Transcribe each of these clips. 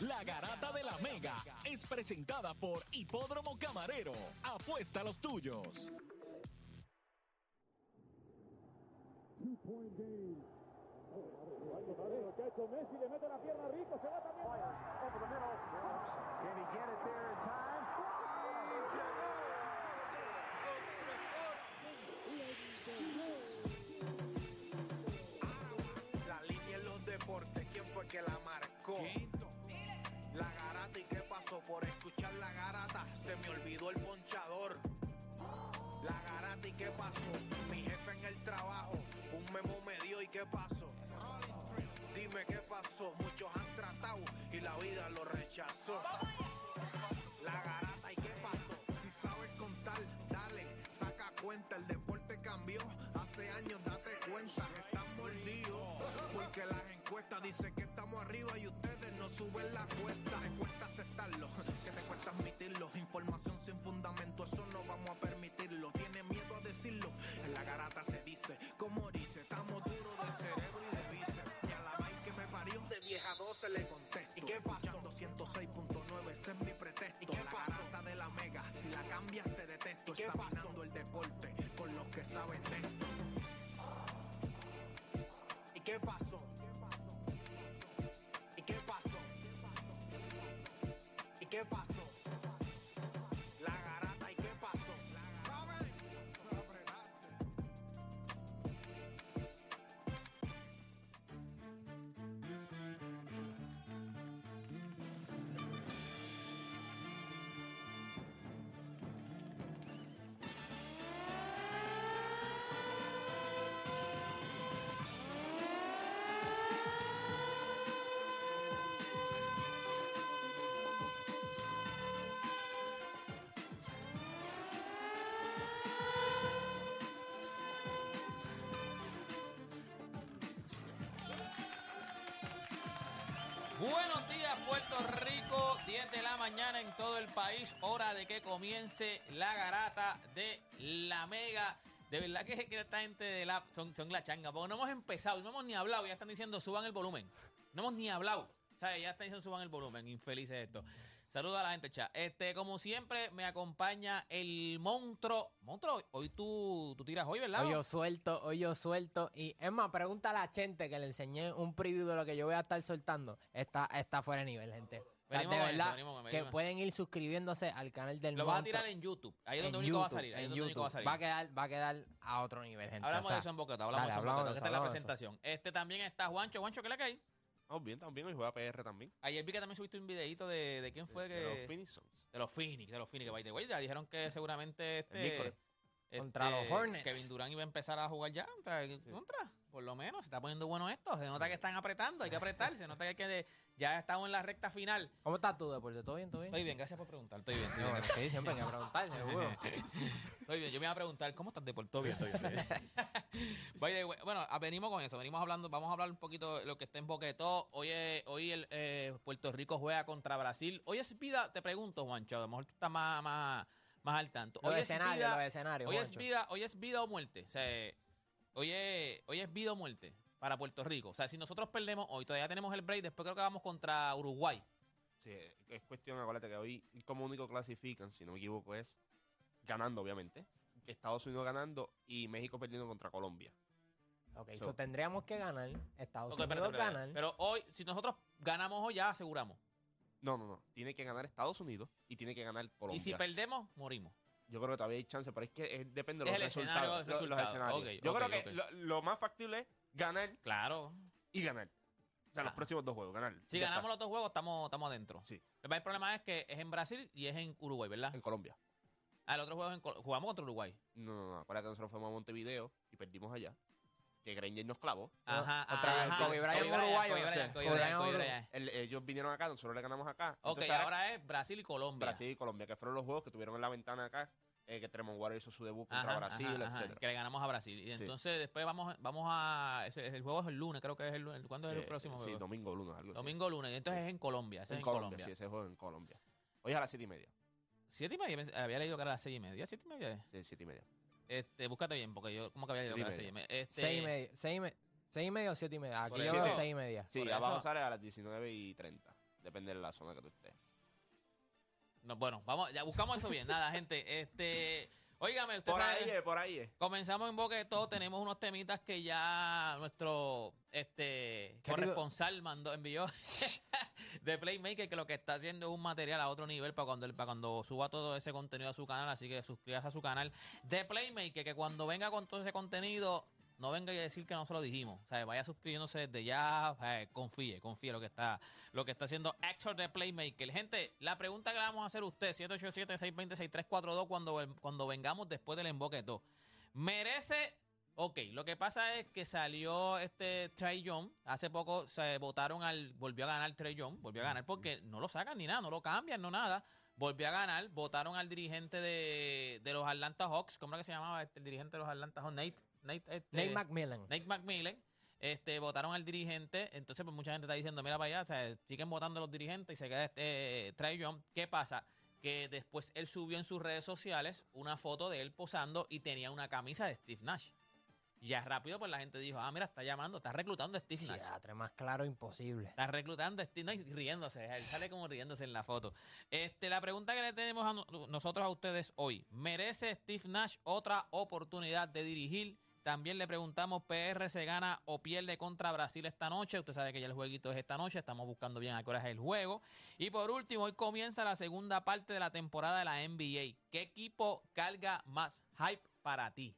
La Garata de la Mega es presentada por Hipódromo Camarero. Apuesta a los tuyos. Messi le mete la pierna rico, se va también. Can he get it there in time? La línea en los deportes, ¿quién fue que la marcó? La y qué pasó por escuchar la garata, se me olvidó el ponchador. La garata y qué pasó, mi jefe en el trabajo, un memo me dio y qué pasó. Dime qué pasó, muchos han tratado y la vida lo rechazó. La garata y qué pasó, si sabes contar, dale, saca cuenta, el deporte cambió, hace años date cuenta, están mordidos, porque las encuestas dicen que estamos arriba y ustedes no suben la cuesta, ¿y qué la garata de la mega, si la cambias te detesto, examinando el deporte con los que saben de esto. ¿Y qué pasó? Puerto Rico. 10 de la mañana en todo el país. Hora de que comience la garata de la Mega. De verdad que, que esta gente de la son, son la changa. Porque no hemos empezado, no hemos ni hablado. Ya están diciendo suban el volumen. No hemos ni hablado. Ya están diciendo suban el volumen. Infelices esto. Saludos a la gente, chat. Este, como siempre, me acompaña el monstruo. Monstruo, hoy tú, tú tiras hoy, ¿verdad? Hoy yo suelto, hoy yo suelto. Y es más, pregunta a la gente que le enseñé un preview de lo que yo voy a estar soltando. Está, está fuera de nivel, gente. O sea, Venimos de eso, verdad venimos que pueden ir suscribiéndose al canal del Lo vas a tirar en YouTube. Ahí es donde único va a salir. Ahí es donde único va a salir. Va a quedar, va a quedar a otro nivel, gente. Hablamos O sea, de eso en Bocata, hablamos dale, de eso en Bocata, esta es la eso. presentación. Este también está Juancho. Juancho, ¿qué le cae? Oh, bien, también. Hoy juega PR también. Ayer vi que también subiste un videito de, de quién fue que... De los Phoenix Suns. De los Phoenix, de los Phoenix, que by the way, ya dijeron que seguramente este... miércoles. este, Contra los Hornets. Kevin Durant iba a empezar a jugar ya. Contra, por lo menos. Se está poniendo bueno esto. Se nota que están apretando, hay que apretar. Se nota que, hay que ya estamos en la recta final. ¿Cómo estás tú, Deporte? ¿Todo bien? ¿Todo bien? Estoy bien, gracias por preguntar. Estoy bien, estoy sí, siempre hay que preguntar, seguro. Estoy bien, yo me iba a preguntar, ¿cómo estás de por todo bien? Estoy bien, bueno, ah, venimos con eso, venimos hablando, vamos a hablar un poquito de lo que está en Boquetó. Hoy, es- hoy el, eh, Puerto Rico juega contra Brasil. Hoy es vida, te pregunto, Juancho, a lo mejor tú estás más, más, más al tanto. Los Hoy es vida- los escenarios, Hoy es, vida, hoy es vida o muerte. O sea, hoy es, hoy es vida o muerte para Puerto Rico. O sea, si nosotros perdemos hoy, todavía tenemos el break, después creo que vamos contra Uruguay. Sí, es cuestión, acuérdate que hoy como único clasifican, si no me equivoco, es ganando, obviamente. Estados Unidos ganando y México perdiendo contra Colombia. Ok, So- so tendríamos que ganar. Estados Unidos espérate, espérate. ganar. Pero hoy, si nosotros ganamos hoy, ya aseguramos. No, no, no. Tiene que ganar Estados Unidos y tiene que ganar Colombia. Y si perdemos, morimos. Yo creo que todavía hay chance, pero es que eh, depende de los resultados. los escenarios. Yo creo que lo, lo más factible es ganar Claro. y ganar. O sea, los próximos dos juegos, ganar. Si ganamos está. los dos juegos, estamos, estamos adentro. Sí. El problema es que es en Brasil y es en Uruguay, ¿verdad? En Colombia. Ah, el otro juego es en Col- jugamos contra Uruguay. No, no, no. Acuérdate que nosotros fuimos a Montevideo y perdimos allá. Que Granger nos clavó. Ajá. Otra ajá. Kobe Bryant Kobe uruguayo, Kobe o sea, Bryant, Kobe Kobe Bryant, Bryant Kobe Bryant. El- ellos vinieron acá, nosotros le ganamos acá. Ok, Entonces, ahora es Brasil y Colombia. Brasil y Colombia, que fueron los juegos que tuvieron en la ventana acá. eh, que Tremont Waters hizo su debut contra Ajá, Brasil, ajá, ajá, etcétera. que le ganamos a Brasil. Y Sí. entonces después vamos, vamos a... ese- el juego es el lunes, creo que es el lunes. ¿Cuándo es el Eh, próximo Sí, juego? domingo, lunes, algo así. Domingo, lunes. Y entonces es en Colombia. ese En, es en Colombia, sí, ese juego en Colombia. Hoy es a las siete y media. Siete y media. Había leído que era a las seis y media. Siete y media. Sí, siete y media. Este, búscate bien, porque yo como que había leído que Siete era y seis y media. media. Este, Seis y media. Seis y, me- seis y media o siete y media. Aquí yo veo seis y media. Sí, Por abajo eso- sale a las 19 y 30. Depende de la zona que tú estés. No, bueno, vamos, ya buscamos eso bien. Nada, gente. Este, óigame, usted Por sabe- ahí es, por ahí es. Comenzamos en Boca de Todo, tenemos unos temitas que ya nuestro este corresponsal mandó, envió de Playmaker, que lo que está haciendo es un material a otro nivel para cuando, para cuando suba todo ese contenido a su canal, así que suscríbase a su canal de Playmaker, que cuando venga con todo ese contenido, no venga a decir que no se lo dijimos. O sea, vaya suscribiéndose desde ya, confíe, confíe lo que está, lo que está haciendo Héctor de Playmaker. Gente, la pregunta que le vamos a hacer a usted, 787-620-6342, cuando, cuando vengamos después del emboque de todo. ¿Merece Ok, lo que pasa es que salió este Trey Young. Hace poco se votaron al. Volvió a ganar Trey Young. Volvió a ganar porque no lo sacan ni nada, no lo cambian, no nada. Volvió a ganar. Votaron al dirigente de, de los Atlanta Hawks. ¿Cómo era que se llamaba este, el dirigente de los Atlanta Hawks? Nate. Nate, este, Nate McMillan. Nate McMillan. Este, votaron al dirigente. Entonces, pues mucha gente está diciendo, mira para allá, o sea, siguen votando los dirigentes y se queda este Trey Young. ¿Qué pasa? Que después él subió en sus redes sociales una foto de él posando y tenía una camisa de Steve Nash. Ya rápido, pues la gente dijo, ah, mira, está llamando, está reclutando a Steve Nash. Teatro, más claro imposible. Está reclutando a Steve Nash riéndose. Él sale como riéndose en la foto. Este, la pregunta que le tenemos a no- nosotros a ustedes hoy: ¿merece Steve Nash otra oportunidad de dirigir? También le preguntamos: ¿PR se gana o pierde contra Brasil esta noche? Usted sabe que ya el jueguito es esta noche. Estamos buscando bien a qué hora es el juego. Y por último, hoy comienza la segunda parte de la temporada de la NBA. ¿Qué equipo carga más hype para ti?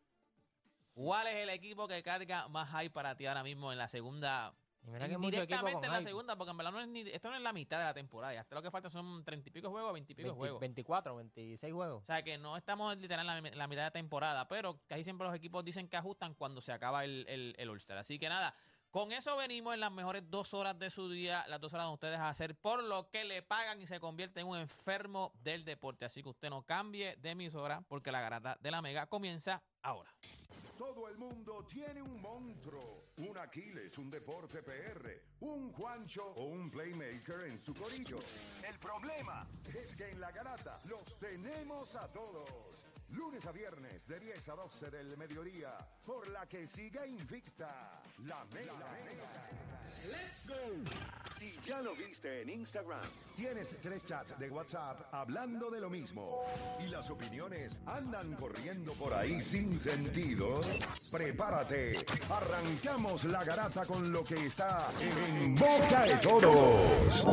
¿Cuál es el equipo que carga más hype para ti ahora mismo en la segunda Y mira que mucho equipo Directamente en la hype. segunda, porque en verdad no es ni, esto no es la mitad de la temporada. Ya hasta lo que falta son treinta y pico juegos, veintipico 20 juegos. 24, 26 juegos. O sea que no estamos literal en la, la mitad de temporada, pero casi siempre los equipos dicen que ajustan cuando se acaba el, el, el All-Star. Así que nada, con eso venimos en las mejores dos horas de su día, las dos horas de ustedes a hacer por lo que le pagan y se convierte en un enfermo del deporte. Así que usted no cambie de emisora porque la garata de la mega comienza ahora. Todo el mundo tiene un monstruo, un Aquiles, un Deporte PR, un Juancho o un Playmaker en su corillo. El problema es que en la garata los tenemos a todos. Lunes a viernes de 10 a 12 del mediodía, por la que siga invicta la Mega. Si ya lo viste en Instagram, tienes tres chats de WhatsApp hablando de lo mismo y las opiniones andan corriendo por ahí sin sentido, prepárate. Arrancamos la garata con lo que está en boca de todos.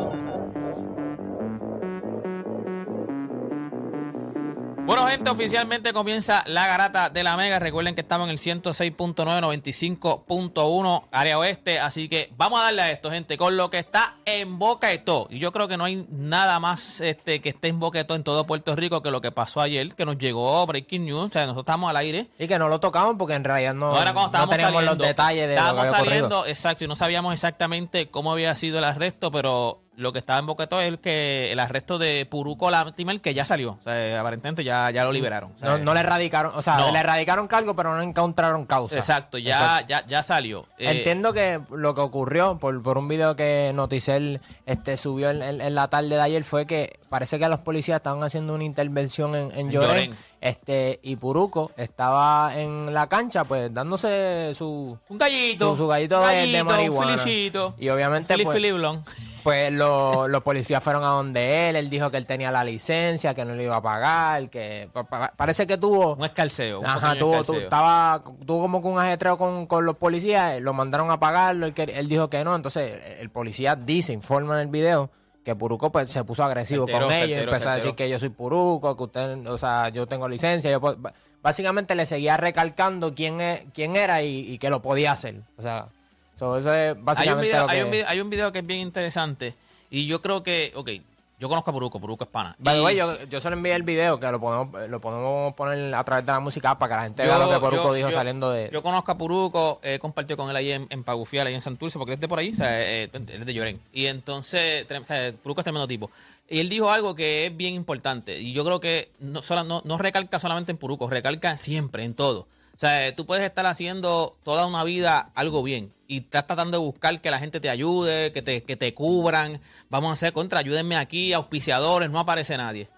Bueno, gente, oficialmente comienza la garata de la Mega. Recuerden que estamos en el 106.9, 95.1 área oeste. Así que vamos a darle a esto, gente, con lo que está en boca de todo. Y yo creo que no hay nada más este, que esté en boca de todo en todo Puerto Rico que lo que pasó ayer, que nos llegó Breaking News. O sea, nosotros estamos al aire. Y que no lo tocamos porque en realidad no, No era cuando no estábamos teníamos saliendo. los detalles de lo que Estábamos había saliendo, exacto, y no sabíamos exactamente cómo había sido el arresto, pero lo que estaba en boca de todo es el que el arresto de Puruco Latimer, que ya salió. O sea, aparentemente ya, ya lo liberaron. O sea, No, no le erradicaron, o sea, No. le erradicaron cargo, pero no encontraron causa. Exacto, ya, Exacto. ya, ya salió. Eh, Entiendo que lo que ocurrió por, por un video que Noticel este, subió en, en- en la tarde de ayer fue que parece que los policías estaban haciendo una intervención en, en En Llorén, Llorén. este, y Puruco estaba en la cancha pues dándose su, Un gallito. su, su gallito, de- de, marihuana. Un felicito. Y obviamente Fili, pues, Fili Blon. pues lo- los policías fueron a donde él, él dijo que él tenía la licencia, que no le iba a pagar, que pa- pa- parece que tuvo... Un escalceo. un Ajá, tuvo, tu- estaba, tuvo como que un ajetreo con, con los policías, lo mandaron a pagarlo, él, él dijo que no, entonces el policía dice, informa en el video, que Puruco pues, se puso agresivo enteró, con y enteró, empezó a decir que yo soy Puruco, que usted, o sea, yo tengo licencia, yo puedo- básicamente le seguía recalcando quién, es, quién era y, y que lo podía hacer, o sea, so, eso es Hay un, básicamente video, lo que... hay, un video, hay un video que es bien interesante y yo creo que, ok, yo conozco a Puruco, Puruco es pana. By the Y- way, yo, yo solo envié el video que lo podemos, lo podemos poner a través de la música para que la gente vea lo que Puruco yo- dijo yo- saliendo de... Yo conozco a Puruco, he compartido con él ahí en, en Pagufial, ahí en Santurce, porque él es de por ahí, o sea, eh, él es de Llorén. Y entonces, o sea, Puruco es tremendo tipo. Y él dijo algo que es bien importante. Y yo creo que no, sola- no, no recalca solamente en Puruco, recalca siempre, en todo. O sea, tú puedes estar haciendo toda una vida algo bien y estás tratando de buscar que la gente te ayude, que te, que te cubran. Vamos a hacer contra, ayúdenme aquí, auspiciadores, no aparece nadie.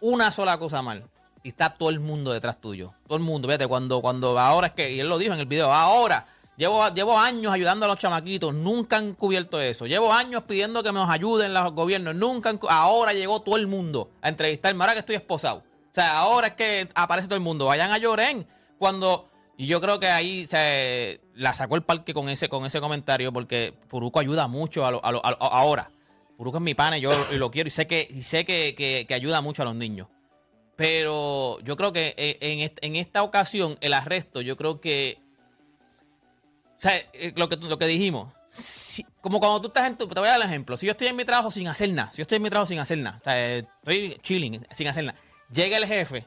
Una sola cosa mal y está todo el mundo detrás tuyo. Todo el mundo, fíjate, cuando, cuando ahora es que, y él lo dijo en el video, ahora Llevo, llevo años ayudando a los chamaquitos, nunca han cubierto eso. Llevo años pidiendo que nos ayuden los gobiernos, nunca han Ahora llegó todo el mundo a entrevistarme, ahora que estoy esposado. O sea, ahora es que aparece todo el mundo. Vayan a Lloren cuando... Y yo creo que ahí se la sacó el parque con ese, con ese comentario porque Puruco ayuda mucho a, lo- a lo- ahora. Puruco es mi pana yo lo quiero y sé que, sé que, que- ayuda mucho a los niños. Pero yo creo que eh, en, en esta ocasión, el arresto, yo creo que. O sea, eh, lo que, lo que dijimos. como cuando tú estás en tu. Te voy a dar el ejemplo. Si yo estoy en mi trabajo sin hacer nada. Si yo estoy en mi trabajo sin hacer nada. O sea, estoy chilling, sin hacer nada. Llega el jefe.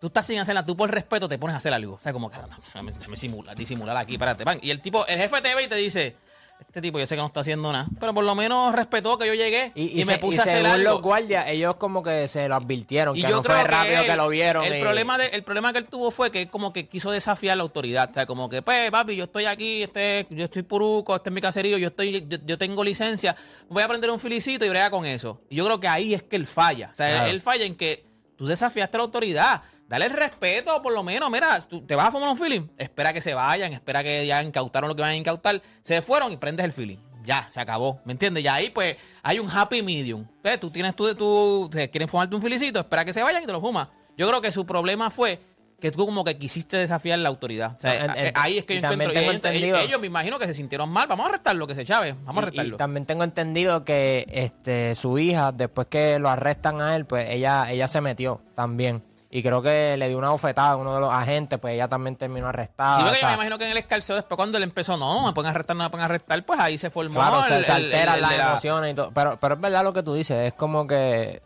Tú estás sin hacer nada. Tú por respeto te pones a hacer algo. O sea, como que. no, déjame- déjame simular, disimular aquí. Espérate. pan. Y el tipo, el jefe te ve y te dice. Este tipo yo sé que no está haciendo nada. Pero por lo menos respetó que yo llegué y, Y, y me se- puse y a hacer según algo. los guardias, ellos como que se lo advirtieron, Y que yo no creo fue que rápido que él- lo vieron. El y- problema, de, el problema que él tuvo fue que él como que quiso desafiar la autoridad. O sea, como que, pues, papi, yo estoy aquí, este, yo estoy puruco, este es mi caserío, yo estoy, yo, yo tengo licencia, voy a prender un filicito y brega con eso. Y yo creo que ahí es que él falla. O sea, Claro. él falla en que tú desafiaste a la autoridad. Dale el respeto, por lo menos. Mira, tú te vas a fumar un feeling. Espera que se vayan, espera que ya incautaron lo que van a incautar. Se fueron y prendes el feeling. Ya, se acabó. ¿Me entiendes? Ya ahí, pues, hay un happy medium. ¿Ves? Tú tienes tú, tú te quieren fumarte un filicito, espera que se vayan y te lo fumas. Yo creo que su problema fue que tú como que quisiste desafiar la autoridad. O sea, eh, ahí es que yo encuentro. tengo ellos, ellos me imagino que se sintieron mal. Vamos a arrestarlo, que se chave. Vamos a Y- y, arrestarlo. también tengo entendido que este su hija, después que lo arrestan a él, pues ella, ella se metió también. Y creo que le dio una bofetada a uno de los agentes, pues ella también terminó arrestada. Sí, o porque yo sea, me imagino que en el escarceo después cuando él empezó, no, me pueden arrestar, no me pueden arrestar, pues ahí se formó Claro, se, el- se el- alteran las la- emociones y todo. Pero, pero es verdad lo que tú dices, es como que.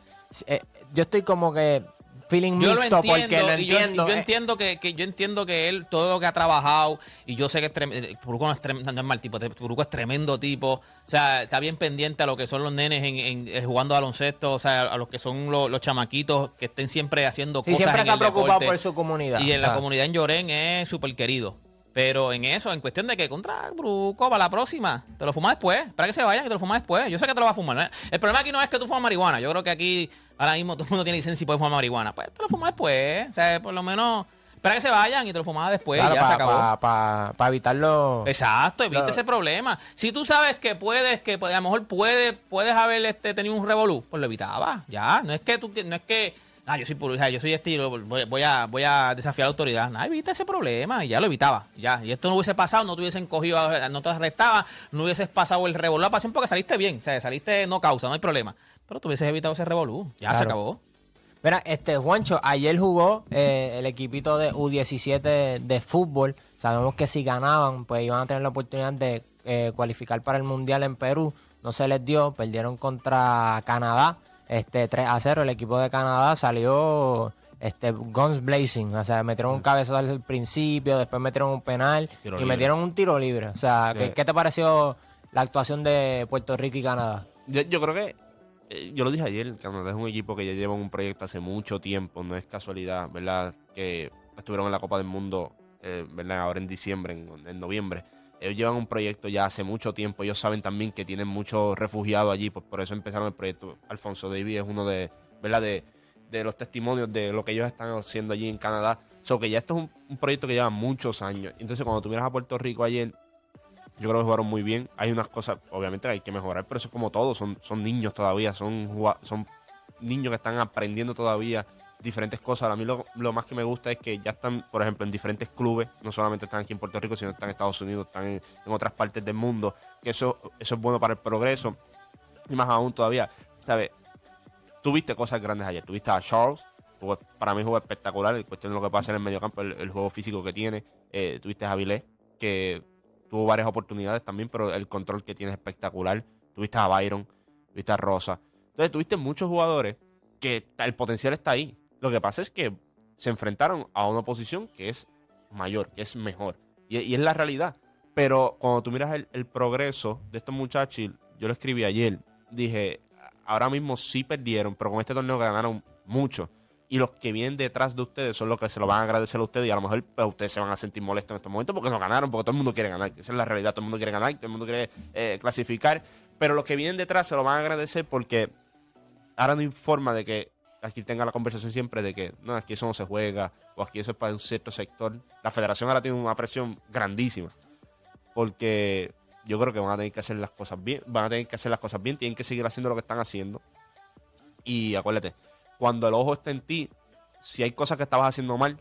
eh, yo estoy como que feeling Yo mixto entiendo, porque lo y yo, entiendo. y yo eh, entiendo que, que yo entiendo que él todo lo que ha trabajado y yo sé que es trem- eh, Puruco no es, trem- no es mal tipo, Puruco es tremendo tipo, o sea, está bien pendiente a lo que son los nenes en, en- eh, jugando baloncesto, o sea, a los que son los, los chamaquitos que estén siempre haciendo sí, cosas siempre en se ha el preocupado por su comunidad. Y en o la comunidad en Llorén es súper querido. Pero en eso, en cuestión de que contra Bruco, para la próxima, te lo fumas después. Para que se vayan y te lo fumas después. Yo sé que te lo vas a fumar. ¿no? El problema aquí no es que tú fumas marihuana. Yo creo que aquí ahora mismo todo el mundo tiene licencia y puede fumar marihuana. Pues te lo fumas después. O sea, por lo menos, espera que se vayan y te lo fumas después. claro, y ya se para acabó. evitarlo. Exacto, evita Lo- ese problema. Si tú sabes que puedes, que a lo mejor puedes, puedes haber este, tenido un revolú, pues lo evitaba. Ya, no es que tú, no es que, ah, yo soy puro, o sea, yo soy estilo, voy, voy a, voy a desafiar a la autoridad. Nada, evita ese problema y ya lo evitaba. Ya, y esto no hubiese pasado, no te hubiesen cogido, no te arrestaban, no hubieses pasado el revolú a pasión porque saliste bien, o sea, saliste no causa, no hay problema. Pero tú hubieses evitado ese revolú. Ya se acabó. Mira, este Juancho, ayer jugó eh, el equipito de U17 de fútbol. Sabemos que si ganaban, pues iban a tener la oportunidad de eh, cualificar para el Mundial en Perú. No se les dio, perdieron contra Canadá, este 3 a 0. El equipo de Canadá salió este guns blazing, o sea, metieron un cabezazo al principio, después metieron un penal Tiro y libre. metieron un tiro libre. O sea, ¿qué, qué te pareció la actuación de Puerto Rico y Canadá? Yo, yo creo que, eh, yo lo dije ayer, Canadá es un equipo que ya lleva un proyecto hace mucho tiempo, no es casualidad, ¿verdad? Que estuvieron en la Copa del Mundo, eh, ¿verdad? Ahora en diciembre, en, en noviembre. Ellos llevan un proyecto ya hace mucho tiempo, ellos saben también que tienen muchos refugiados allí, pues por eso empezaron el proyecto. Alfonso David es uno de, ¿verdad? De, de los testimonios de lo que ellos están haciendo allí en Canadá. So que ya esto es un, proyecto que lleva muchos años. Entonces cuando tuvieras a Puerto Rico ayer, yo creo que jugaron muy bien. Hay unas cosas, obviamente, que hay que mejorar, pero eso es como todo. Son, son niños todavía, son, son niños que están aprendiendo todavía diferentes cosas. A mí lo, lo más que me gusta es que ya están, por ejemplo, en diferentes clubes. No solamente están aquí en Puerto Rico, sino están en Estados Unidos, están en, otras partes del mundo. Que eso, eso es bueno para el progreso. Y más aún todavía, ¿sabes? Tuviste cosas grandes ayer. Tuviste a Charles, jugó- para mí jugó espectacular. En cuestión de lo que pasa en el mediocampo, el, el juego físico que tiene. Eh, tuviste a Avilés, que tuvo varias oportunidades también, pero el control que tiene es espectacular. Tuviste a Byron, tuviste a Rosa. Entonces tuviste muchos jugadores que el potencial está ahí. Lo que pasa es que se enfrentaron a una oposición que es mayor, que es mejor. Y, es la realidad. Pero cuando tú miras el, progreso de estos muchachos, yo lo escribí ayer, dije, ahora mismo sí perdieron, pero con este torneo ganaron mucho. Y los que vienen detrás de ustedes son los que se lo van a agradecer a ustedes y a lo mejor pues, ustedes se van a sentir molestos en estos momentos porque no ganaron, porque todo el mundo quiere ganar. Esa es la realidad, todo el mundo quiere ganar, todo el mundo quiere eh, clasificar. Pero los que vienen detrás se lo van a agradecer porque ahora no hay forma de que aquí tenga la conversación siempre de que no, aquí eso no se juega o aquí eso es para un cierto sector. La federación ahora tiene una presión grandísima. porque yo creo que van a tener que hacer las cosas bien, van a tener que hacer las cosas bien, tienen que seguir haciendo lo que están haciendo. Y acuérdate, cuando el ojo está en ti, si hay cosas que estabas haciendo mal,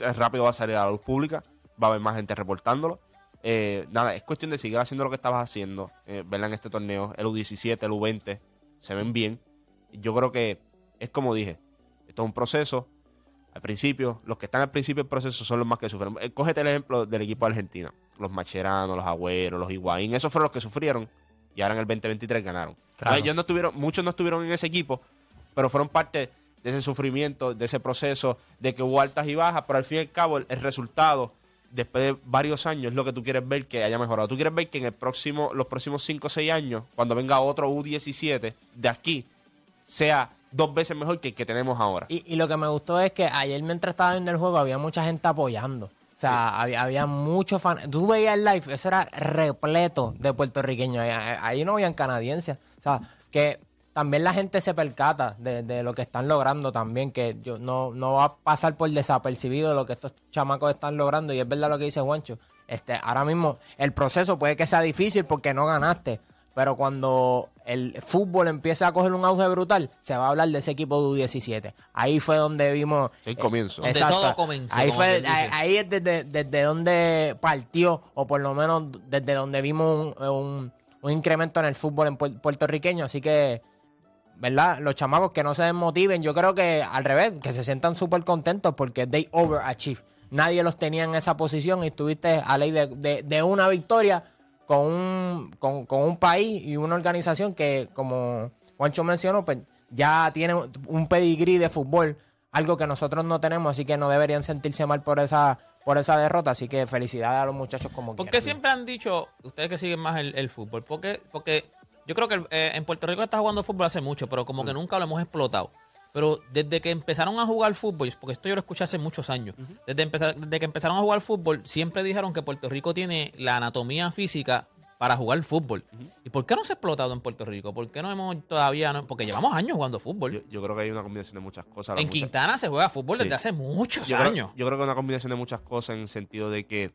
eh, rápido va a salir a la luz pública, va a haber más gente reportándolo. Eh, nada, es cuestión de seguir haciendo lo que estabas haciendo, eh, verla en este torneo, el U17, el U20, se ven bien. Yo creo que es como dije, esto es un proceso. Al principio, los que están al principio del proceso son los más que sufren. Eh, Cógete el ejemplo del equipo de Argentina. Los Macheranos, los Agüeros, los Higuaín. Esos fueron los que sufrieron y ahora en el 2023 ganaron. Claro. Ellos no estuvieron, muchos no estuvieron en ese equipo, pero fueron parte de ese sufrimiento, de ese proceso, de que hubo altas y bajas, pero al fin y al cabo el, el resultado, después de varios años, es lo que tú quieres ver que haya mejorado. Tú quieres ver que en el próximo, los próximos 5 o 6 años, cuando venga otro U17 de aquí, sea dos veces mejor que el que tenemos ahora. Y, y lo que me gustó es que ayer mientras estaba viendo el juego había mucha gente apoyando. O sea, había, había muchos fans. Tú veías el live, eso era repleto de puertorriqueños. Ahí, ahí no habían canadienses. O sea, que también la gente se percata de, de lo que están logrando también, que yo no, no va a pasar por desapercibido lo que estos chamacos están logrando. Y es verdad lo que dice Juancho. Este, ahora mismo el proceso puede que sea difícil porque no ganaste. Pero cuando el fútbol empieza a coger un auge brutal, se va a hablar de ese equipo de U17. Ahí fue donde vimos. El comienzo. Donde Exacto. todo comenzó, Ahí, fue, ahí, ahí es desde, desde donde partió, o por lo menos desde donde vimos un, un- un incremento en el fútbol en puer- puertorriqueño. Así que, ¿verdad? Los chamacos que no se desmotiven, yo creo que al revés, que se sientan súper contentos porque they overachieve. Nadie los tenía en esa posición y estuviste a ley de, de- de una victoria con un, con, con un país y una organización que, como Juancho mencionó, pues ya tiene un pedigrí de fútbol, algo que nosotros no tenemos, así que no deberían sentirse mal por esa, por esa derrota. Así que felicidades a los muchachos como ¿Por qué quieran. siempre han dicho, ustedes que siguen más el, el fútbol? Porque, porque yo creo que eh, en Puerto Rico está jugando fútbol hace mucho, pero como que nunca lo hemos explotado. Pero desde que empezaron a jugar fútbol, porque esto yo lo escuché hace muchos años, desde, empezar, desde que empezaron a jugar fútbol, siempre dijeron que Puerto Rico tiene la anatomía física para jugar fútbol. ¿Y por qué no se ha explotado en Puerto Rico? ¿Por qué no hemos todavía? No? Porque llevamos años jugando fútbol. Yo, yo creo que hay una combinación de muchas cosas. en mucha- Quintana se juega fútbol Sí. desde hace muchos yo años. Creo, yo creo que una combinación de muchas cosas en el sentido de que,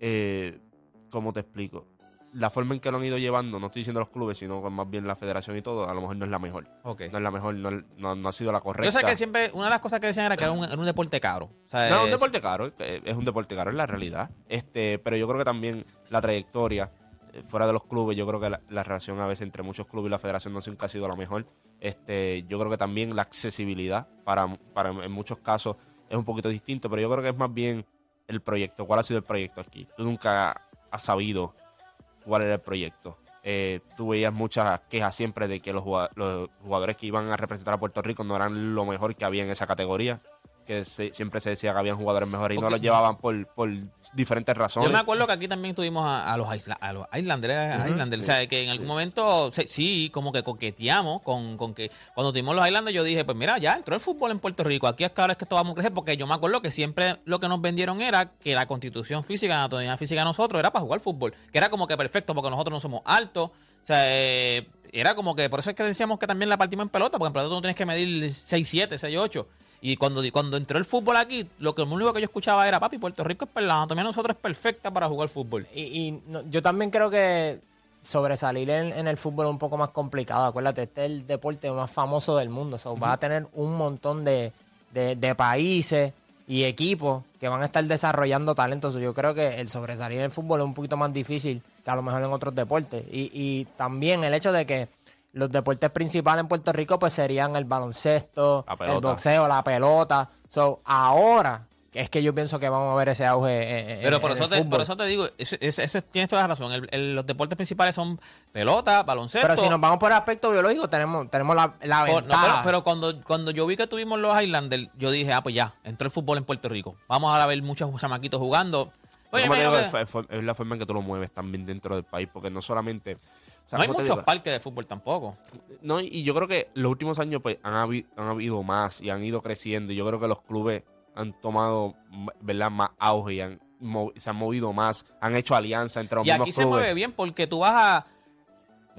eh, ¿cómo te explico? La forma en que lo han ido llevando, no estoy diciendo los clubes, sino más bien la federación y todo, a lo mejor no es la mejor. No es la mejor, no, no- no ha sido la correcta. Yo sé que siempre, una de las cosas que decían era que era un, era un deporte caro. O sea, No, es un deporte caro, es un deporte caro, es la realidad. Este, pero yo creo que también la trayectoria eh, fuera de los clubes, yo creo que la, la relación a veces entre muchos clubes y la federación no siempre ha sido la mejor. Este, yo creo que también la accesibilidad para, para en muchos casos es un poquito distinto, pero yo creo que es más bien el proyecto. ¿Cuál ha sido el proyecto aquí? Tú nunca has sabido cuál era el proyecto. Eh, tú veías muchas quejas siempre de que los los jugadores que iban a representar a Puerto Rico no eran lo mejor que había en esa categoría. Que se- siempre se decía que habían jugadores mejores y no los llevaban por, por diferentes razones. Yo me acuerdo que aquí también tuvimos a, a los, Isla- a los Islanders, Islanders. o sea, que en algún momento se- sí, como que coqueteamos con, con que cuando tuvimos los Islanders yo dije, pues mira, ya entró el fútbol en Puerto Rico, aquí es que ahora es que esto vamos a crecer, porque yo me acuerdo que siempre lo que nos vendieron era que la constitución física, la anatomía física de nosotros era para jugar fútbol, que era como que perfecto, porque nosotros no somos altos, o sea, eh, era como que, por eso es que decíamos que también la partimos en pelota, porque en pelota tú tienes que medir 6'7", 6'8", y cuando, cuando entró el fútbol aquí, lo que lo único que yo escuchaba era, papi, Puerto Rico es per- la anatomía de nosotros es perfecta para jugar fútbol. Y, y no- yo también creo que sobresalir en, en el fútbol es un poco más complicado. Acuérdate, este es el deporte más famoso del mundo. So, Vas a tener un montón de, de- de países y equipos que van a estar desarrollando talentos. Yo creo que el sobresalir en el fútbol es un poquito más difícil que a lo mejor en otros deportes. Y, y también el hecho de que los deportes principales en Puerto Rico pues serían el baloncesto, el boxeo, la pelota. So, ahora es que yo pienso que vamos a ver ese auge en, en- Pero por en eso, el te, fútbol. por eso te digo, eso, eso- eso tienes toda la razón. El- el- los deportes principales son pelota, baloncesto. Pero si nos vamos por aspecto biológico, tenemos, tenemos la, la Por- no, ventaja. pero, pero cuando, cuando yo vi que tuvimos los Islanders, yo dije, ah, pues ya, entró el fútbol en Puerto Rico. Vamos ahora a ver muchos chamaquitos jugando. Oye, me que es la forma en que tú lo mueves también dentro del país, porque no solamente... o sea, no hay ¿cómo te muchos digo? parques de fútbol tampoco. No, y yo creo que los últimos años pues, han, habi- han habido más y han ido creciendo. Y yo creo que los clubes han tomado ¿verdad? más auge y han se han movido más, han hecho alianza entre los Y mismos aquí se clubes. mueve bien porque tú vas a.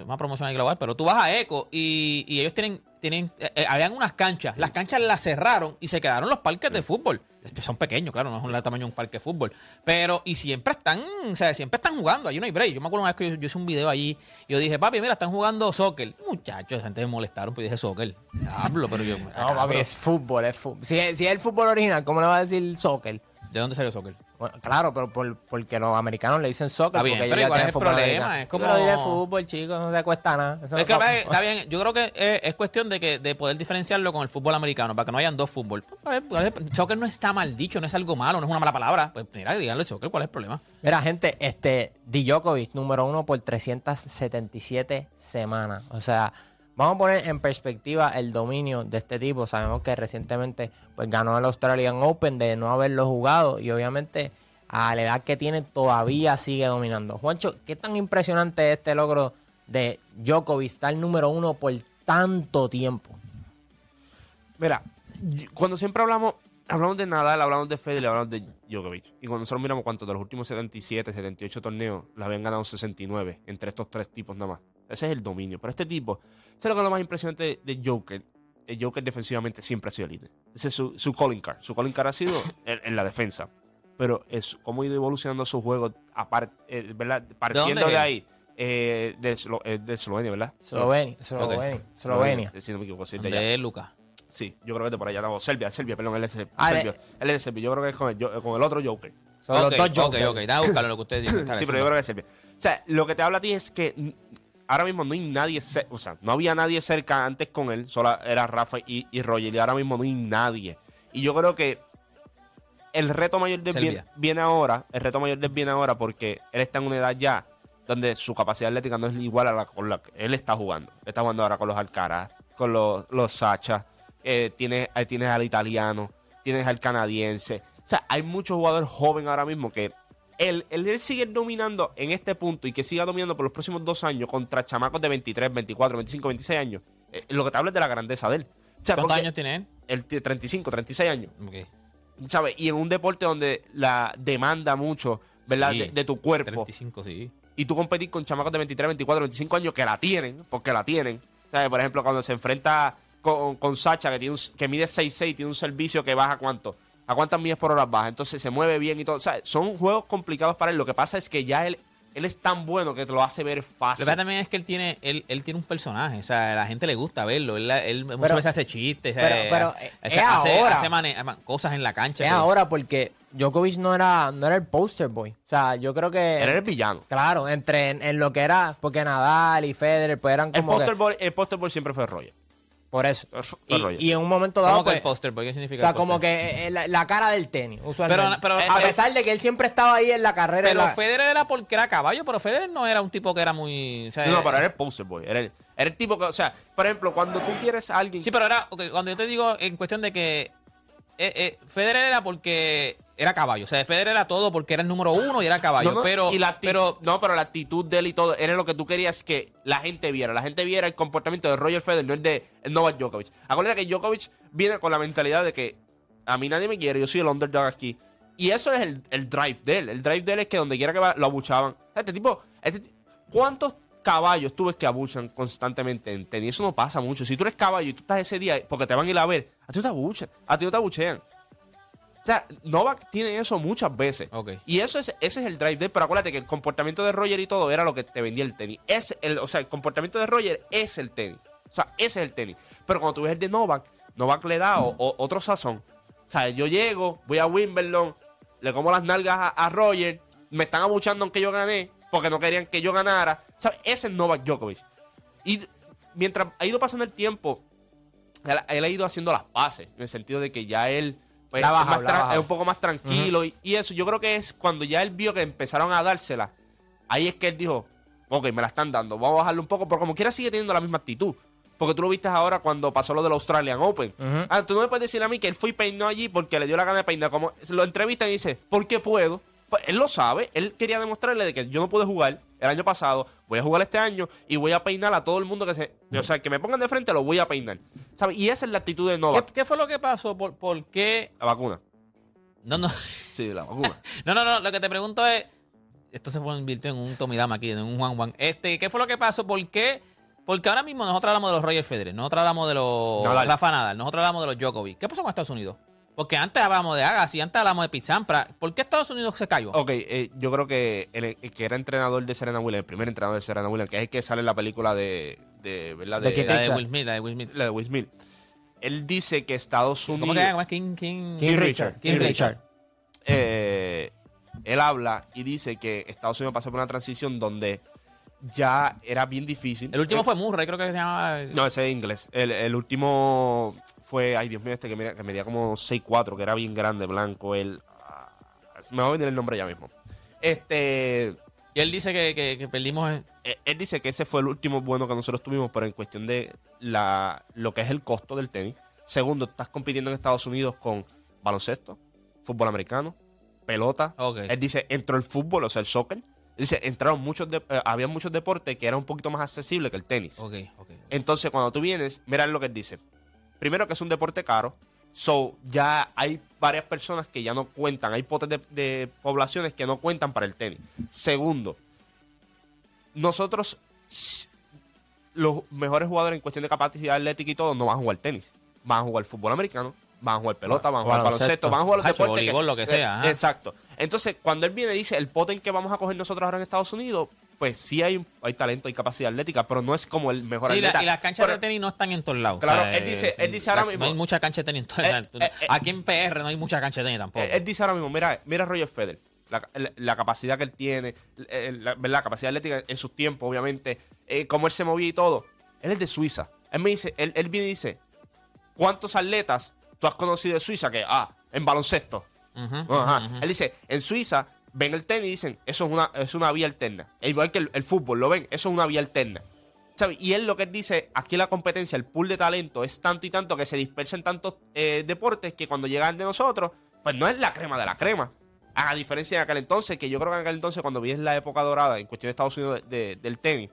Una promoción ahí global, pero tú vas a Eco y, y ellos tienen. tienen eh, eh, habían unas canchas. Las canchas las cerraron y se quedaron los parques de fútbol. Son pequeños, claro, no son del tamaño de un parque de fútbol. Pero, y siempre están, o sea, siempre están jugando. Ahí no hay break. Yo me acuerdo una vez que yo, yo hice un video allí y yo dije, papi, mira, están jugando soccer. Muchachos, gente me molestaron, pues dije soccer. Hablo, pero yo. No, papi, es fútbol, es fútbol. Si, es- si es el fútbol original, ¿cómo le va a decir soccer? ¿De dónde salió soccer? Bueno, claro, pero por- porque los americanos le dicen soccer. Está bien, porque pero ellos igual es el fútbol problema, es como- dile fútbol, chicos, no te cuesta nada. Eso Es no que está- ve, está bien, yo creo que es, es cuestión de que de poder diferenciarlo con el fútbol americano, para que no hayan dos fútbol. Pues, pues, Soccer no está mal dicho, no es algo malo, no es una mala palabra. Pues mira, díganle soccer, ¿cuál es el problema? Mira, gente, este, Djokovic, número uno por 377 semanas. O sea, vamos a poner en perspectiva el dominio de este tipo. Sabemos que recientemente pues, ganó el Australian Open de no haberlo jugado y obviamente a la edad que tiene todavía sigue dominando. Juancho, ¿qué tan impresionante es este logro de Djokovic estar número uno por tanto tiempo? Mira, cuando siempre hablamos, hablamos de Nadal, hablamos de Federer, hablamos de Djokovic. Y cuando nosotros miramos cuántos de los últimos 77, 78 torneos, los habían ganado 69 entre estos tres tipos nada más. Ese es el dominio. Pero este tipo, ¿sabes lo que es lo más impresionante de, de Joker? El Joker defensivamente siempre ha sido líder. Ese es su, su calling card. Su calling card ha sido en, en la defensa. Pero es cómo ha ido evolucionando su juego apart- eh, ¿verdad? partiendo de, es? ahí. eh, de, Eslo- eh, de Eslovenia, ¿verdad? Eslovenia, Eslovenia, Eslovenia. Si no me equivoco, sí, de. De Lucas. Sí, yo creo que de por allá. No, Serbia, Serbia, perdón, él es, Ah, Serbia. Él es de Serbia. Yo creo que es con el, yo- con el otro Joker. Son ok, los dos ok, Jokers. ok, déjame buscarlo lo que ustedes dicen. Sí, pero yo creo que es Serbia. O sea, lo que te habla a ti es que ahora mismo no hay nadie, o sea, no había nadie cerca antes con él, solo era Rafa y, y Roger, y ahora mismo no hay nadie. Y yo creo que el reto mayor de él viene, viene ahora, el reto mayor de él viene ahora porque él está en una edad ya donde su capacidad atlética no es igual a la con la que él está jugando. Está jugando ahora con los Alcaraz, con los, los Sacha, eh, tienes, tienes al italiano, tienes al canadiense. O sea, hay muchos jugadores jóvenes ahora mismo que él, él, él sigue dominando en este punto y que siga dominando por los próximos dos años contra chamacos de 23, 24, 25, 26 años. eh, lo que te habla es de la grandeza de él. O sea, ¿Cuántos años tiene él? Tiene 35, 36 años. Ok. ¿Sabes? Y en un deporte donde la demanda mucho, ¿verdad? Sí, de, de tu cuerpo. 35, sí. Y tú competir con chamacos de 23, 24, 25 años que la tienen, porque la tienen. ¿Sabes? Por ejemplo, cuando se enfrenta con, con Sacha, que, tiene un- que mide 6'6, tiene un servicio que baja cuánto. ¿A cuántas millas por hora baja? Entonces se mueve bien y todo. O sea, son juegos complicados para él. Lo que pasa es que ya él, él es tan bueno que te lo hace ver Lo que fácil. pasa también es que él tiene, él, él tiene un personaje, o sea, a la gente le gusta verlo, él, él muchas Pero- veces hace chistes, pero- eh, pero, hace, eh, hace, es ahora. hace mane- ama- cosas en la cancha. Es ahora porque Djokovic no era, no era el poster boy. O sea, yo creo que. Era el villano. Claro, entre en, en lo que era, porque Nadal y Federer pues eran El como que- poster, boy, el poster boy siempre fue Roger. Por eso. Fue Y, en un momento ¿Cómo dado, que pues, el póster? ¿Por qué o significa sea, el como que eh, la, la cara del tenis, usualmente. Pero- pero- a pesar de que él siempre estaba ahí en la carrera. Pero la- Federer era porque era caballo, pero Federer no era un tipo que era muy... o sea, No, eh, pero era el poster boy. Era el, era el tipo que, o sea, por ejemplo, cuando tú quieres a alguien. Sí, pero era, ok, cuando yo te digo en cuestión de que eh, eh, Federer era porque era caballo, o sea, Federer era todo porque era el número uno y era caballo, No, no, pero, y la pero no, pero la actitud de él y todo era lo que tú querías que la gente viera. La gente viera el comportamiento de Roger Federer, no el de Novak Djokovic. Acuérdate que Djokovic viene con la mentalidad de que a mí nadie me quiere, yo soy el underdog aquí. Y eso es el, el drive de él. El drive de él es que donde quiera que va, lo abuchaban. Este tipo, este ¿cuántos caballos tú ves que abuchan constantemente en tenis? Eso no pasa mucho. Si tú eres caballo y tú estás ese día porque te van a ir a ver, a ti no te abuchan, a ti no te abuchean. O sea, Novak tiene eso muchas veces. Y eso es, ese es el drive de él. Pero acuérdate que el comportamiento de Roger y todo era lo que te vendía el tenis. Es el, o sea, el comportamiento de Roger es el tenis. O sea, ese es el tenis. Pero cuando tú ves el de Novak, Novak le da o- o- otro sazón. O sea, yo llego, voy a Wimbledon, le como las nalgas a, a Roger, me están abuchando aunque yo gané, porque no querían que yo ganara. ¿Sabes? Ese es Novak Djokovic. Y mientras ha ido pasando el tiempo, él, él ha ido haciendo las paces, en el sentido de que ya él pues, La es, la un poco más tranquilo. y, y eso, yo creo que es cuando ya él vio que empezaron a dársela, ahí es que él dijo, ok, me la están dando, vamos a bajarle un poco, pero como quiera sigue teniendo la misma actitud. Porque tú lo viste ahora cuando pasó lo del Australian Open. Ah, tú no me puedes decir a mí que él fue y peinó allí porque le dio la gana de peinar. Como lo entrevistan y dice, ¿por qué puedo? Pues él lo sabe, él quería demostrarle de que yo no pude jugar el año pasado, voy a jugar este año y voy a peinar a todo el mundo que se. O sea, que me pongan de frente, lo voy a peinar. ¿Sabes? Y esa es la actitud de ¿qué, Novak. qué fue lo que pasó? ¿Por, por qué? La vacuna. No, no, Sí, la vacuna. no, no, no, lo que te pregunto es, esto se fue invirtió en un Tomidama aquí, en un Juan Juan. Este, ¿qué fue lo que pasó? ¿Por qué? Porque ahora mismo nosotros hablamos de los Roger Federer, nosotros hablamos de los. Rafa Nadal, nosotros hablamos de los Djokovic. ¿Qué pasó con Estados Unidos? Porque antes hablábamos de Agassi, antes hablábamos de Pizzampra. ¿Por qué Estados Unidos se cayó? Ok, eh, yo creo que el, el que era entrenador de Serena Williams, el primer entrenador de Serena Williams, que es el que sale en la película de, de ¿verdad? De De, la de. Will Smith, la de Will Smith. la de Will Smith. Él dice que Estados Unidos... ¿Cómo que llama? King, King, King Richard. King Richard. Richard. eh, él habla y dice que Estados Unidos pasó por una transición donde ya era bien difícil. El último Eh, fue Murray, creo que se llamaba. No, ese es inglés. El, el último fue, ay Dios mío, este que medía, que medía como 6'4", que era bien grande, blanco. Él, ah, me va a venir el nombre ya mismo. Este, Y él dice que, que- que perdimos. eh, él dice que ese fue el último bueno que nosotros tuvimos, pero en cuestión de la, lo que es el costo del tenis. Segundo, estás compitiendo en Estados Unidos con baloncesto, fútbol americano, pelota. Él dice, entró el fútbol, o sea, el soccer. Dice, entraron muchos, de- eh, había muchos deportes que eran un poquito más accesibles que el tenis. Ok, ok. Entonces, cuando tú vienes, mira lo que él dice. Primero que es un deporte caro. So, ya hay varias personas que ya no cuentan. Hay potes de, de poblaciones que no cuentan para el tenis. Segundo, nosotros, los mejores jugadores en cuestión de capacidad atlética y todo, no van a jugar tenis. Van a jugar fútbol americano, van a jugar pelota, van a jugar baloncesto. van a jugar los deportes. voleibol, lo que sea, ajá. Exacto. Entonces, cuando él viene y dice, el pote en que vamos a coger nosotros ahora en Estados Unidos, pues sí hay, hay talento, hay capacidad atlética, pero no es como el mejor Sí, la- atleta. y las canchas Pero- de tenis no están en todos lados. Claro, él dice- él dice ahora la- mismo- No hay mucha cancha de tenis en todos Eh, eh, eh, Aquí en PR no hay mucha cancha de tenis tampoco. Eh, Él dice ahora mismo, mira, mira a Roger Federer, la, la- la capacidad que él tiene, eh, la, la capacidad atlética en sus tiempos, obviamente, eh, cómo él se movía y todo. Él es de Suiza. Él me dice, él, él viene y dice, ¿cuántos atletas tú has conocido de Suiza que, ah, en baloncesto? Ajá. Él dice, en Suiza ven el tenis y dicen, eso es una, es una vía alterna. E igual que el, el fútbol, lo ven, eso es una vía alterna. ¿Sabe? Y él lo que él dice, aquí la competencia, el pool de talento es tanto y tanto que se dispersa en tantos eh, deportes que cuando llegan de nosotros, pues no es la crema de la crema. A diferencia de aquel entonces, que yo creo que en aquel entonces, cuando vi la época dorada en cuestión de Estados Unidos de- de- del tenis,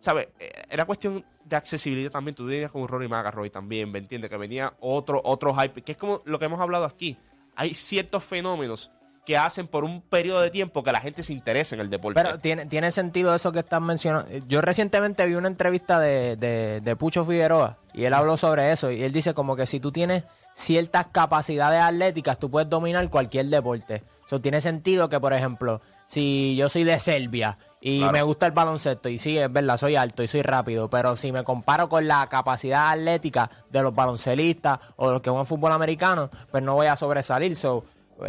¿sabes? Eh, Era cuestión de accesibilidad también. Tú venías con Rory McIlroy también, ¿me entiendes? Que venía otro, otro hype, que es como lo que hemos hablado aquí. Hay ciertos fenómenos que hacen por un periodo de tiempo que la gente se interese en el deporte. Pero tiene, tiene sentido eso que estás mencionando. Yo recientemente vi una entrevista de, de, de Pucho Figueroa y él habló sobre eso. Y él dice como que si tú tienes ciertas capacidades atléticas, tú puedes dominar cualquier deporte. Eso tiene sentido que, por ejemplo, si yo soy de Serbia y Claro. me gusta el baloncesto, y sí, es verdad, soy alto y soy rápido, pero si me comparo con la capacidad atlética de los baloncelistas o de los que juegan fútbol americano, pues no voy a sobresalir. So,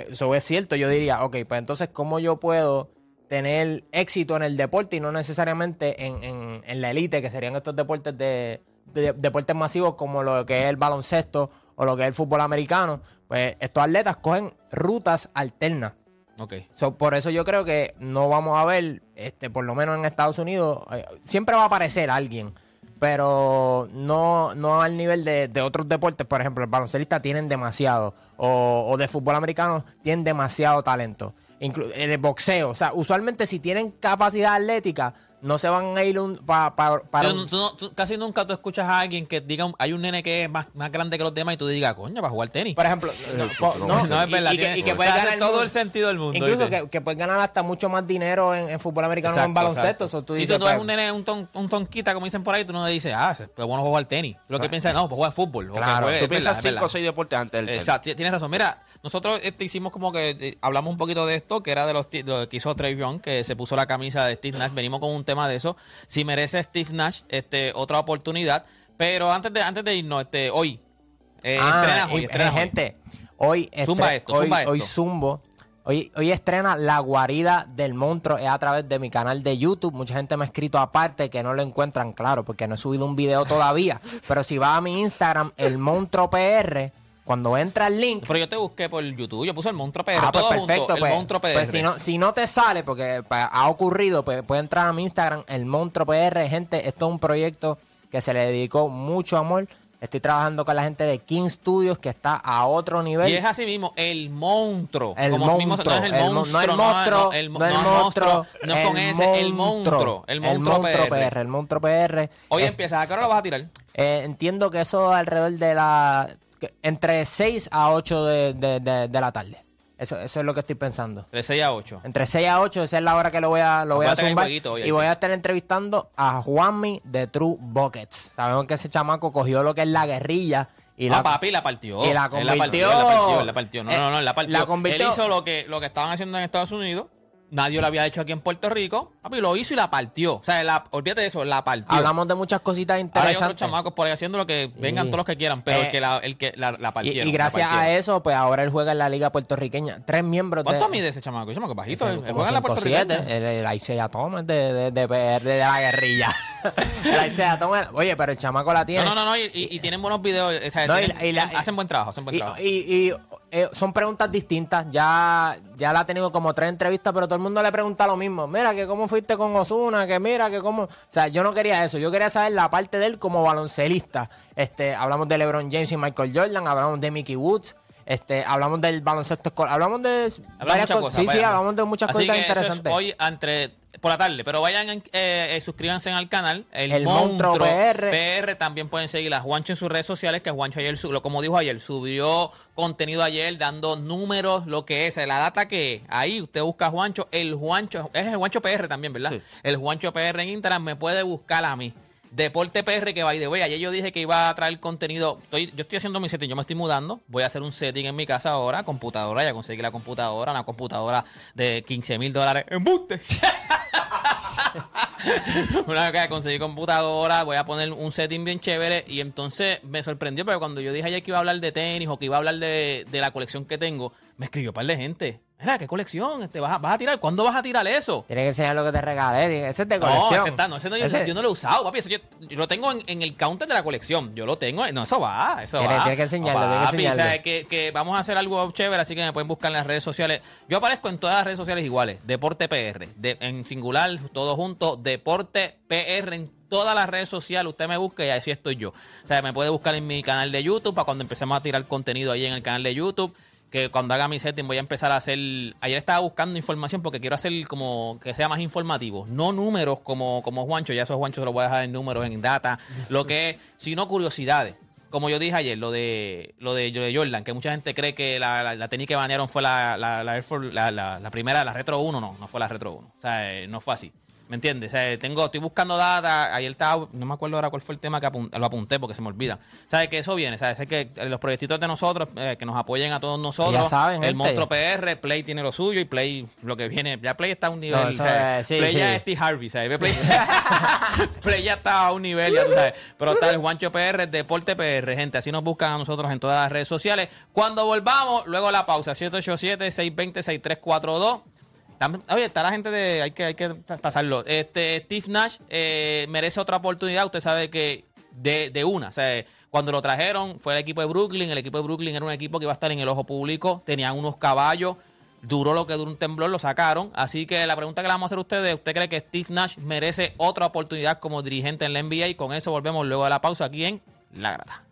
eso es cierto, yo diría, ok, pues entonces, ¿cómo yo puedo tener éxito en el deporte y no necesariamente en, en- en la élite, que serían estos deportes de, de- deportes masivos como lo que es el baloncesto o lo que es el fútbol americano? Pues estos atletas cogen rutas alternas. Ok. So, por eso yo creo que no vamos a ver, este, por lo menos en Estados Unidos, eh, siempre va a aparecer alguien, pero no, no al nivel de, de otros deportes. Por ejemplo, el baloncelista tienen demasiado, o, o de fútbol americano tienen demasiado talento. Inclu- en el boxeo, o sea, usualmente si tienen capacidad atlética, no se van a ir un, pa- pa- para Tú- un- tú no- tú- casi nunca tú escuchas a alguien que diga, hay un nene que es más, más grande que los demás y tú digas, coño, para jugar tenis. Por ejemplo, no, po- no, no, no, es y- verdad. y, que, tiene- y hace ganar todo el sentido del mundo. Incluso que, que puedes ganar hasta mucho más dinero en, en fútbol americano que en baloncesto. exacto. So, tú si dices, tú ves pues, un nene, un, ton- un tonquita, como dicen por ahí, tú no le dices, ah, es bueno jugar tenis. Tú lo que piensas, no, pues juega fútbol. Claro, juegue- Tú piensas verdad, cinco o seis deportes antes del tenis. Exacto, tienes razón. Mira, nosotros este, hicimos como que eh, hablamos un poquito de esto, que era de, los, ti- de lo que hizo Trey Young, que se puso la camisa de Steve Nash. Venimos con un tema de eso. Si merece Steve Nash este, otra oportunidad. Pero antes de, antes de irnos, este, hoy, eh, ah, estrenas hoy, eh, hoy. gente, hoy, Zumba estre- esto, hoy, zumba esto. hoy zumbo. Hoy, hoy estrena La Guarida del Monstruo, es a través de mi canal de YouTube. Mucha gente me ha escrito aparte que no lo encuentran claro, porque no he subido un video todavía. Pero si va a mi Instagram, el Monstruo PR, cuando entra el link, Pero yo te busqué por YouTube, yo puse el monstruo PR, Ah, pues todo perfecto. junto, pues, el monstruo PR. pues si no, si no te sale, porque pues, ha ocurrido, pues puede entrar a mi Instagram, el Monstruo PR. Gente, esto es un proyecto que se le dedicó mucho amor. Estoy trabajando con la gente de King Studios, que está a otro nivel. Y es así mismo, el monstruo. El Como mismo- monstruo, no es el el mo- no monstruo, el monstruo, el, no el monstruo, no es con ese, el monstruo. El monstruo, PR. El monstruo PR. Hoy Eh, empieza, ¿a qué hora lo vas a tirar? eh, entiendo que eso alrededor de la. Entre 6 a 8 de, de- de- de la tarde. Eso, eso es lo que estoy pensando. De 6 a 8. Entre 6 a 8, esa es la hora que lo voy a, lo voy a zumbar. jueguito Y voy a estar entrevistando a Juanmi de True Buckets. Sabemos que ese chamaco cogió lo que es la guerrilla Y no, la- papi, la partió. y la Él la partió, convirtió. él la partió, él la partió. No, Eh, no, no, él la partió. la convirtió. Él hizo lo que, lo que estaban haciendo en Estados Unidos. Nadie lo había hecho aquí en Puerto Rico. Papi, lo hizo y la partió. O sea, la, olvídate de eso, la partió. Hablamos de muchas cositas Ahora hay otros interesantes. chamacos por ahí haciendo lo que vengan todos los que quieran, pero Eh, el que la, el que la, la Y, partieron. y la gracias a eso, pues ahora él juega en la liga puertorriqueña. Tres miembros ¿Cuánto de... mide ese chamaco? Ese chamaco bajito. Él, juega en la 5'7", puertorriqueña. el, el Isaiah Thomas de, de, de, la guerrilla. el Isaiah Thomas, oye, pero el chamaco la tiene. No, no, no, no, y, y- y tienen buenos videos. o sea, No, tienen- hacen buen trabajo, hacen buen trabajo. y- y, eh, son preguntas distintas. Ya, ya la ha tenido como tres entrevistas, pero todo el mundo le pregunta lo mismo. Mira, que cómo fuiste con Osuna, que mira, que cómo. O sea, yo no quería eso. Yo quería saber la parte de él como baloncelista. Este, hablamos de LeBron James y Michael Jordan, hablamos de Mickey Woods. Este, hablamos del baloncesto escolar, hablamos de Hablamos varias muchas cosas. Sí, sí, hablamos de muchas Así cosas que eso es interesantes. hoy entre por la tarde, pero vayan, eh, eh, suscríbanse al canal, el, El Monstruo, Monstruo PR. PR. También pueden seguir a Juancho en sus redes sociales, que Juancho ayer, lo- como dijo ayer, subió contenido ayer dando números, lo que es, la data que es. Ahí usted busca a Juancho, el Juancho, es el Juancho PR también, ¿verdad? Sí. El Juancho PR en Instagram me puede buscar a mí. Deporte PR que by the way, ayer yo dije que iba a traer contenido. Estoy, yo estoy haciendo mi setting, yo me estoy mudando. Voy a hacer un setting en mi casa ahora, computadora, ya conseguí la computadora, una computadora de 15 mil dólares. ¡Embuste! Una vez que conseguí computadora, voy a poner un setting bien chévere. Y entonces me sorprendió, porque cuando yo dije ayer que iba a hablar de tenis o que iba a hablar de, de la colección que tengo, me escribió un par de gente. Mira, ¿qué colección? Este, ¿vas, a, ¿Vas a tirar? ¿Cuándo vas a tirar eso? Tienes que enseñar lo que te regalé. Ese es de No, colección. ese está- no, ese no, yo, Ese- yo no lo he usado, papi. Eso yo, yo lo tengo en, en el counter de la colección. Yo lo tengo. No, eso va. Eso Tiene- va. tiene que enseñarlo, No, que o sea, que, que vamos a hacer algo chévere, así que me pueden buscar en las redes sociales. Yo aparezco en todas las redes sociales iguales. Deporte PR. de- en singular, todo junto. Deporte PR en todas las redes sociales. Usted me busca y así estoy yo. O sea, me puede buscar en mi canal de YouTube para cuando empecemos a tirar contenido ahí en el canal de YouTube que cuando haga mi setting voy a empezar a hacer. Ayer estaba buscando información porque quiero hacer como que sea más informativo. No números como, como Juancho, ya esos Juancho se los voy a dejar en números, en data, lo que es, sino curiosidades. Como yo dije ayer, lo de lo de, de Jordan, que mucha gente cree que la, la, la tenis que banearon fue la, la, la, Air Force- la primera, la Retro 1, no, no fue la Retro 1. O sea, eh, no fue así. ¿Me entiendes? O sea, tengo, estoy buscando data. Ayer estaba, no me acuerdo ahora cuál fue el tema que lo apunté porque se me olvida. ¿Sabes que eso viene? ¿Sabes que eh, los proyectitos de nosotros, eh, que nos apoyen a todos nosotros? Ya saben, el monstruo PR, Play tiene lo suyo y Play lo que viene. Ya Play está a un nivel. No, eso ¿sabes? es- sí, Play ya es Steve Harvey, ¿sabes? Play, Play ya está a un nivel, ya tú sabes. Pero está el Juancho PR, Deporte PR, gente. Así nos buscan a nosotros en todas las redes sociales. Cuando volvamos, luego la pausa, 787-620-6342. Oye, está la gente de. Hay que, hay que pasarlo. Este, Steve Nash eh, merece otra oportunidad. Usted sabe que de, de una. O sea, cuando lo trajeron fue el equipo de Brooklyn. El equipo de Brooklyn era un equipo que iba a estar en el ojo público. Tenían unos caballos. Duró lo que duró un temblor, lo sacaron. Así que la pregunta que le vamos a hacer a ustedes: ¿Usted cree que Steve Nash merece otra oportunidad como dirigente en la NBA? Y con eso volvemos luego de la pausa aquí en La Grata.